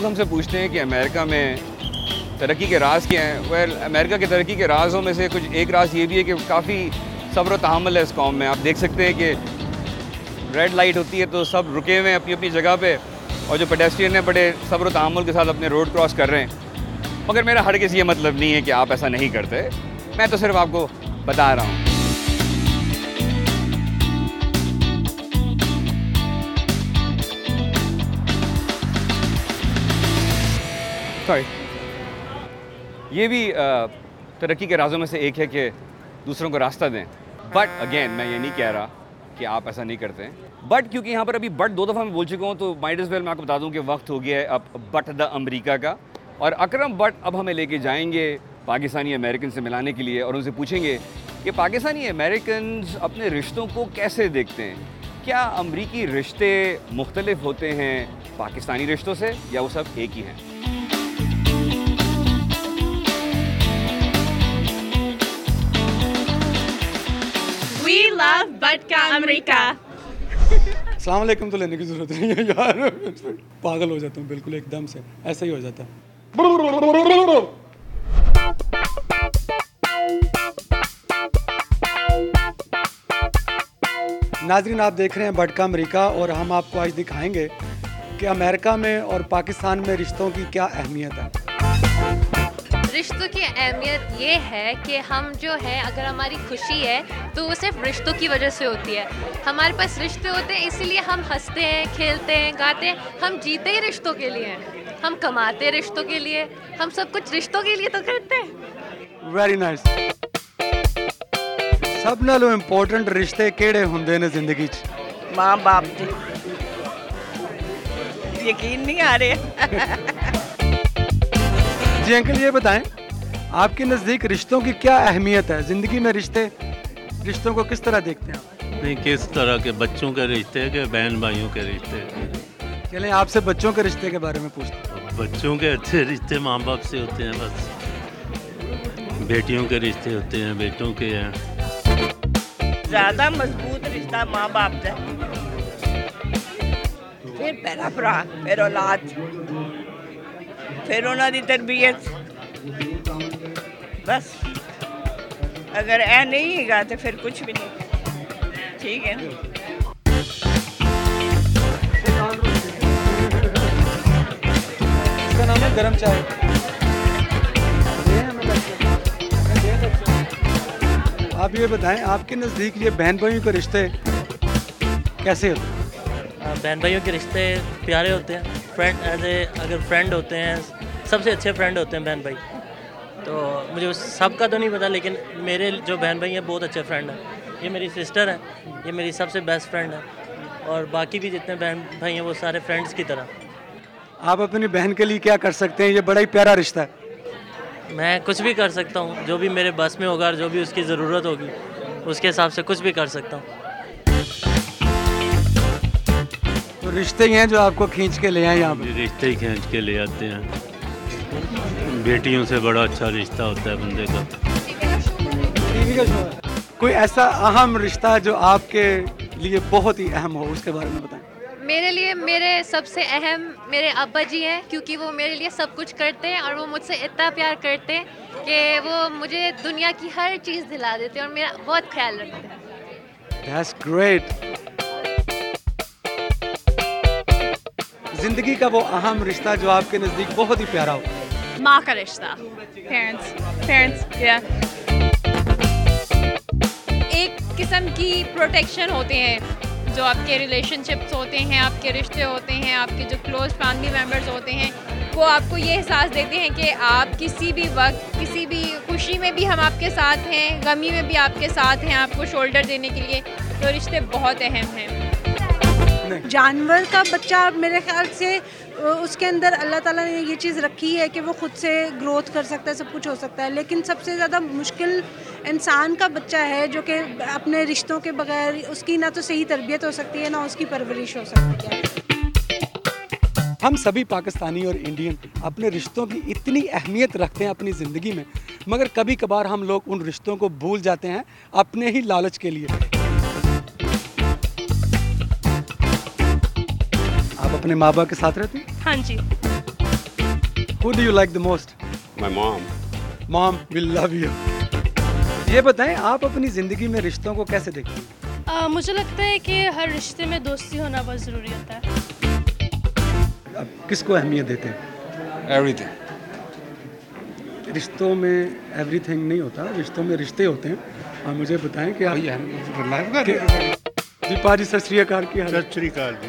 لوگ ہم سے پوچھتے ہیں کہ امریکہ میں ترقی کے راز کیا ہیں؟ ویل امریکہ کے ترقی کے رازوں میں سے کچھ ایک راز یہ بھی ہے کہ کافی صبر و تحمل ہے اس قوم میں۔ آپ دیکھ سکتے ہیں کہ ریڈ لائٹ ہوتی ہے تو سب رکے ہوئے ہیں اپنی اپنی جگہ پہ اور جو پیڈیسٹرین ہیں بڑے صبر و تحمل کے ساتھ اپنے روڈ کراس کر رہے ہیں۔ مگر میرا ہر کسی یہ مطلب نہیں ہے کہ آپ ایسا نہیں کرتے۔ میں تو صرف آپ کو بتا رہا ہوں۔ سوری یہ بھی ترقی کے رازوں میں سے ایک ہے کہ دوسروں کو راستہ دیں۔ بٹ اگین میں یہ نہیں کہہ رہا کہ آپ ایسا نہیں کرتے۔ ہیں بٹ کیونکہ یہاں پر ابھی بٹ دو دفعہ میں بول چکا ہوں، تو مائڈ از ویل میں آپ کو بتا دوں کہ وقت ہو گیا ہے اب بٹ دا امریکہ کا۔ اور اکرم بٹ اب ہمیں لے کے جائیں گے پاکستانی امریکن سے ملانے کے لیے اور ان سے پوچھیں گے کہ پاکستانی امریکنز اپنے رشتوں کو کیسے دیکھتے ہیں؟ کیا امریکی رشتے مختلف ہوتے ہیں پاکستانی رشتوں سے یا وہ سب ایک ہی ہیں؟ We love Budka America. السلام علیکم تو لینے کی ضرورت نہیں ہے، یار۔ پاگل ہو جاتا ہوں، بالکل ایک دم سے۔ ایسا ہی ہو جاتا ہے۔ ناظرین، آپ دیکھ رہے ہیں بٹکا امریکہ اور ہم آپ کو آج دکھائیں گے کہ امریکہ میں اور پاکستان میں رشتوں کی کیا اہمیت ہے۔ رشتوں کی اہمیت یہ ہے کہ ہم جو ہے اگر ہماری خوشی ہے تو وہ صرف رشتوں کی وجہ سے ہوتی ہے ہمارے پاس رشتے ہوتے ہیں اسی لیے ہم ہنستے ہیں کھیلتے ہیں گاتے ہیں ہم جیتے ہی رشتوں کے لیے ہیں ہم کماتے ہیں رشتوں کے لیے ہم سب کچھ رشتوں کے لیے تو کرتے ہیں ਵੈਰੀ ਨਾਈਸ ਸਭ ਨਾਲੋਂ ਇੰਪੋਰਟੈਂਟ ਰਿਸ਼ਤੇ ਕਿਹੜੇ ਹੁੰਦੇ ਨੇ ਜ਼ਿੰਦਗੀ 'ਚ ਮਾਂ ਬਾਪ ਦੀ ਯਕੀਨ ਨਹੀਂ ਆ ਰਿਹਾ جی انکل یہ بتائیں آپ کے نزدیک رشتوں کی کیا اہمیت ہے؟ زندگی میں رشتے رشتوں کو کس طرح دیکھتے ہیں نہیں کس طرح کے بچوں کے رشتے کے بہن بھائیوں کے رشتے؟ چلیں آپ سے بچوں کے رشتے کے بارے میں پوچھتے بچوں کے اچھے رشتے ماں باپ سے ہوتے ہیں بس۔ بیٹیوں کے رشتے ہوتے ہیں بیٹوں کے ہیں۔ زیادہ مضبوط رشتہ ماں باپ سے۔ پھر میرا برا اولاد۔ پھر انہ دی تربیت۔ بس۔ اگر اے نہیں ہے گا تو پھر کچھ بھی نہیں۔ ٹھیک ہے۔ گرم چائے۔ آپ یہ بتائیں آپ کے نزدیک یہ بہن بھائیوں کے رشتے کیسے ہوتے ہیں؟ بہن بھائیوں کے رشتے پیارے ہوتے ہیں۔ فرینڈ ایز اے اگر فرینڈ ہوتے ہیں سب سے اچھے فرینڈ ہوتے ہیں بہن بھائی۔ تو مجھے سب کا تو نہیں پتا لیکن میرے جو بہن بھائی ہیں بہت اچھے فرینڈ ہیں۔ یہ میری سسٹر ہے یہ میری سب سے بیسٹ فرینڈ ہے اور باقی بھی جتنے بہن بھائی ہیں وہ سارے فرینڈس کی طرح۔ آپ اپنی بہن کے لیے کیا کر سکتے ہیں؟ یہ بڑا ہی پیارا رشتہ ہے۔ میں کچھ بھی کر سکتا ہوں جو بھی میرے بس میں ہوگا اور جو بھی اس کی ضرورت ہوگی اس کے حساب سے کچھ بھی کر سکتا ہوں۔ تو رشتے ہی ہیں جو آپ کو کھینچ کے لے آئیں یہاں پہ۔ یہ رشتے ہی کھینچ کے لے آتے ہیں۔ بیٹیوں سے بڑا اچھا رشتہ ہوتا ہے بندے کا۔ کوئی ایسا اہم رشتہ جو آپ کے لیے بہت ہی اہم ہو اس کے بارے میں بتائیں۔ میرے لیے میرے سب سے اہم میرے ابا جی ہیں کیونکہ وہ میرے لیے سب کچھ کرتے ہیں اور وہ مجھ سے اتنا پیار کرتے ہیں کہ وہ مجھے دنیا کی ہر چیز دلا دیتے ہیں اور میرا بہت خیال رکھتے ہیں۔ زندگی کا وہ اہم رشتہ جو آپ کے نزدیک بہت ہی پیارا ہو۔ ماں کا رشتہ۔ پیرنٹس پیرنٹس یا ایک قسم کی پروٹیکشن ہوتے ہیں جو آپ کے ریلیشن شپس ہوتے ہیں، آپ کے رشتے ہوتے ہیں، آپ کے جو کلوز فیملی ممبرس ہوتے ہیں، وہ آپ کو یہ احساس دیتے ہیں کہ آپ کسی بھی وقت، کسی بھی خوشی میں بھی ہم آپ کے ساتھ ہیں، غمی میں بھی آپ کے ساتھ ہیں آپ کو شولڈر دینے کے لیے۔ تو رشتے بہت اہم ہیں۔ جانور کا بچہ میرے خیال سے اس کے اندر اللہ تعالیٰ نے یہ چیز رکھی ہے کہ وہ خود سے گروتھ کر سکتا ہے، سب کچھ ہو سکتا ہے۔ لیکن سب سے زیادہ مشکل انسان کا بچہ ہے جو کہ اپنے رشتوں کے بغیر، اس کی نہ تو صحیح تربیت ہو سکتی ہے، نہ اس کی پرورش ہو سکتی ہے۔ ہم سبھی پاکستانی اور انڈین اپنے رشتوں کی اتنی اہمیت رکھتے ہیں اپنی زندگی میں، مگر کبھی کبھار ہم لوگ ان رشتوں کو بھول جاتے ہیں اپنے ہی لالچ کے لیے۔ اپنے ماں باپ کے ساتھ رہتی ہاں جی۔ Who do you like the most my mom mom will love you یہ بتائیں آپ اپنی زندگی میں رشتوں کو کیسے دیکھتے ہیں؟ مجھے لگتا ہے کہ ہر رشتے میں دوستی ہونا بہت ضروری ہوتا ہے۔ آپ کس کو اہمیت دیتے ہیں؟ ایوری تھنگ رشتوں میں ایوری تھنگ نہیں ہوتا رشتوں میں رشتے ہوتے ہیں۔ آپ مجھے بتائیں کہ جی پا جی سر شری اکال کی سر شری اکال جی۔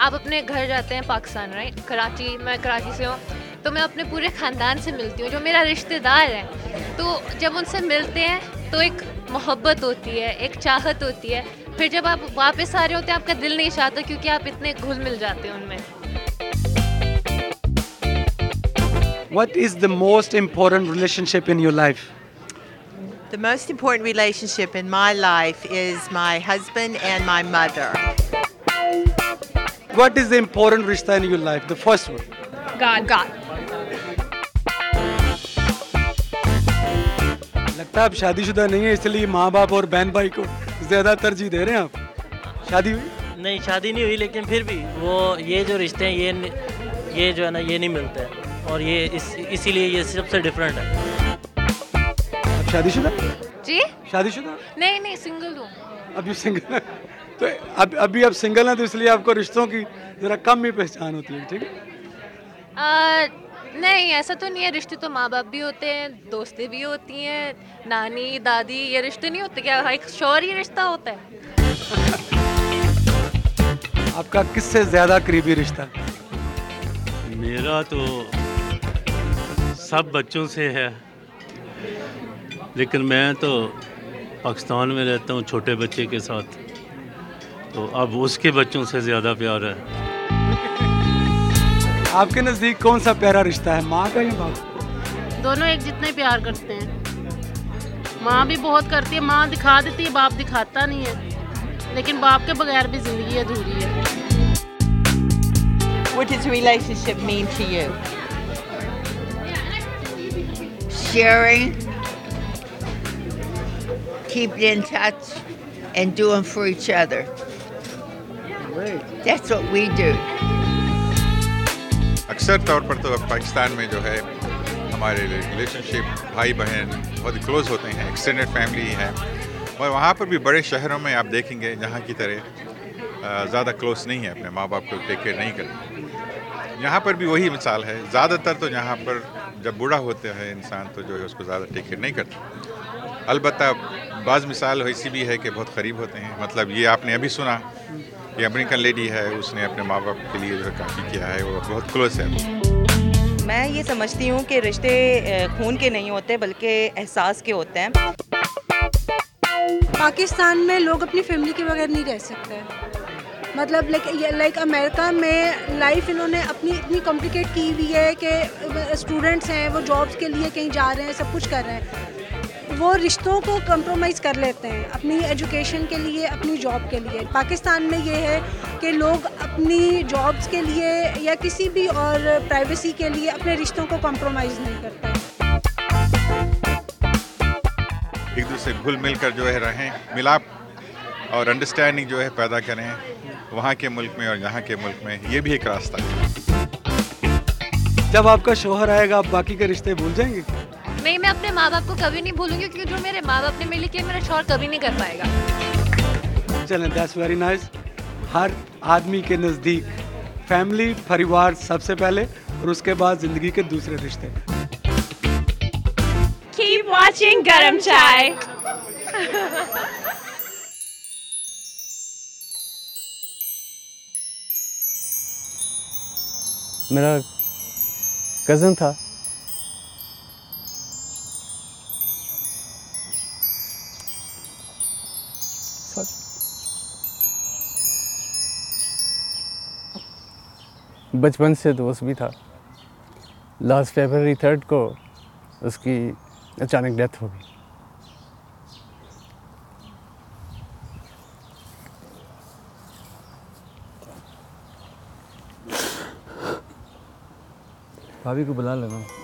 آپ اپنے گھر جاتے ہیں پاکستان رائٹ کراچی میں کراچی سے ہوں تو میں اپنے پورے خاندان سے ملتی ہوں جو میرا رشتہ دار ہے۔ تو جب ان سے ملتے ہیں تو ایک محبت ہوتی ہے ایک چاہت ہوتی ہے۔ پھر جب آپ واپس آ رہے ہوتے ہیں آپ کا دل نہیں چاہتا کیونکہ آپ اتنے گھل مل جاتے ہیں ان میں۔ What is the most important relationship in your life the most important relationship in my life is my husband and my mother What is the important rishta in your life? The first one. God. God. لگتا ہے آپ شادی شدہ نہیں ہیں اس لیے ماں باپ اور بہن بھائی کو زیادہ ترجیح دے رہے ہیں آپ شادی ہوئی نہیں شادی نہیں ہوئی لیکن پھر بھی وہ یہ جو رشتے ہیں یہ یہ جو ہے نا یہ نہیں ملتا ہے اور یہ اس اسی لیے یہ سب سے ڈفرینٹ ہے شادی شدہ جی شادی شدہ نہیں نہیں سنگل ہوں اب یو سنگل تو اب ابھی آپ سنگل ہیں تو اس لیے آپ کو رشتوں کی ذرا کم ہی پہچان ہوتی ہے ٹھیک ہے؟ نہیں ایسا تو نہیں ہے رشتے تو ماں باپ بھی ہوتے ہیں دوستیں بھی ہوتی ہیں نانی دادی یہ رشتے نہیں ہوتے کیا؟ ہاں، ایک شور ہی رشتہ ہوتا ہے۔ آپ کا کس سے زیادہ قریبی رشتہ؟ میرا تو سب بچوں سے ہے لیکن میں تو پاکستان میں رہتا ہوں چھوٹے بچے کے ساتھ۔ تو اب اس کے بچوں سے زیادہ پیار ہے۔ آپ کے نزدیک کون سا پیارا رشتہ ہے؟ ماں کا یا باپ دونوں ایک جتنے پیار کرتے ہیں۔ ماں بھی بہت کرتی ہے ماں دکھا دیتی ہے باپ دکھاتا نہیں ہے۔ لیکن باپ کے بغیر بھی زندگی ادھوری ہے۔ What does relationship mean to you? Sharing, keeping in touch, and doing for each other. That's what we do. اکثر طور پر تو پاکستان میں جو ہے ہمارے ریلیشن شپ بھائی بہن بہت کلوز ہوتے ہیں ایکسٹینڈیڈ فیملی ہیں۔ اور وہاں پر بھی بڑے شہروں میں آپ دیکھیں گے جہاں کی طرح زیادہ کلوز نہیں ہے، اپنے ماں باپ کو ٹیک کیئر نہیں کرتے یہاں پر بھی وہی مثال ہے۔ زیادہ تر تو یہاں پر جب بوڑھا ہوتا ہے انسان تو جو ہے اس کو زیادہ ٹیک کیئر نہیں کرتا۔ البتہ بعض مثال ایسی بھی ہے کہ بہت قریب ہوتے ہیں۔ مطلب یہ آپ نے ابھی سنا یہ امریکن لیڈی ہے اس نے اپنے ماں باپ کے لیے کافی کیا ہے وہ بہت کلوز ہے۔ میں یہ سمجھتی ہوں کہ رشتے خون کے نہیں ہوتے بلکہ احساس کے ہوتے ہیں۔ پاکستان میں لوگ اپنی فیملی کے بغیر نہیں رہ سکتے۔ مطلب لائک لائک امریکہ میں لائف انہوں نے اپنی اتنی کمپلیکیٹ کی ہوئی ہے کہ اسٹوڈنٹس ہیں وہ جابس کے لیے کہیں جا رہے ہیں سب کچھ کر رہے ہیں۔ وہ رشتوں کو کمپرومائز کر لیتے ہیں اپنی ایجوکیشن کے لیے اپنی جاب کے لیے۔ پاکستان میں یہ ہے کہ لوگ اپنی جابس کے لیے یا کسی بھی اور پرائیویسی کے لیے اپنے رشتوں کو کمپرومائز نہیں کرتے۔ ایک دوسرے گھل مل کر جو ہے رہیں ملاپ اور انڈرسٹینڈنگ جو ہے پیدا کریں۔ وہاں کے ملک میں اور یہاں کے ملک میں یہ بھی ایک راستہ ہے۔ جب آپ کا شوہر آئے گا آپ باقی کے رشتے بھول جائیں گے؟ نہیں میں اپنے ماں باپ کو کبھی نہیں بھولوں گی کیونکہ جو میرے ماں باپ نے میرے لیے کیا میرا شور کبھی نہیں کر پائے گا۔ چلیں دیٹس ویری نائس ہر آدمی کے نزدیک فیملی پریوار سب سے پہلے اور اس کے بعد زندگی کے دوسرے رشتے۔ Keep watching گرم چائے میرا کزن تھا۔ کر بچپن سے دوست بھی تھا۔ لاسٹ فیبرری تھرڈ کو اس کی اچانک ڈیتھ ہو گئی۔ بھابھی کو بلا لینا۔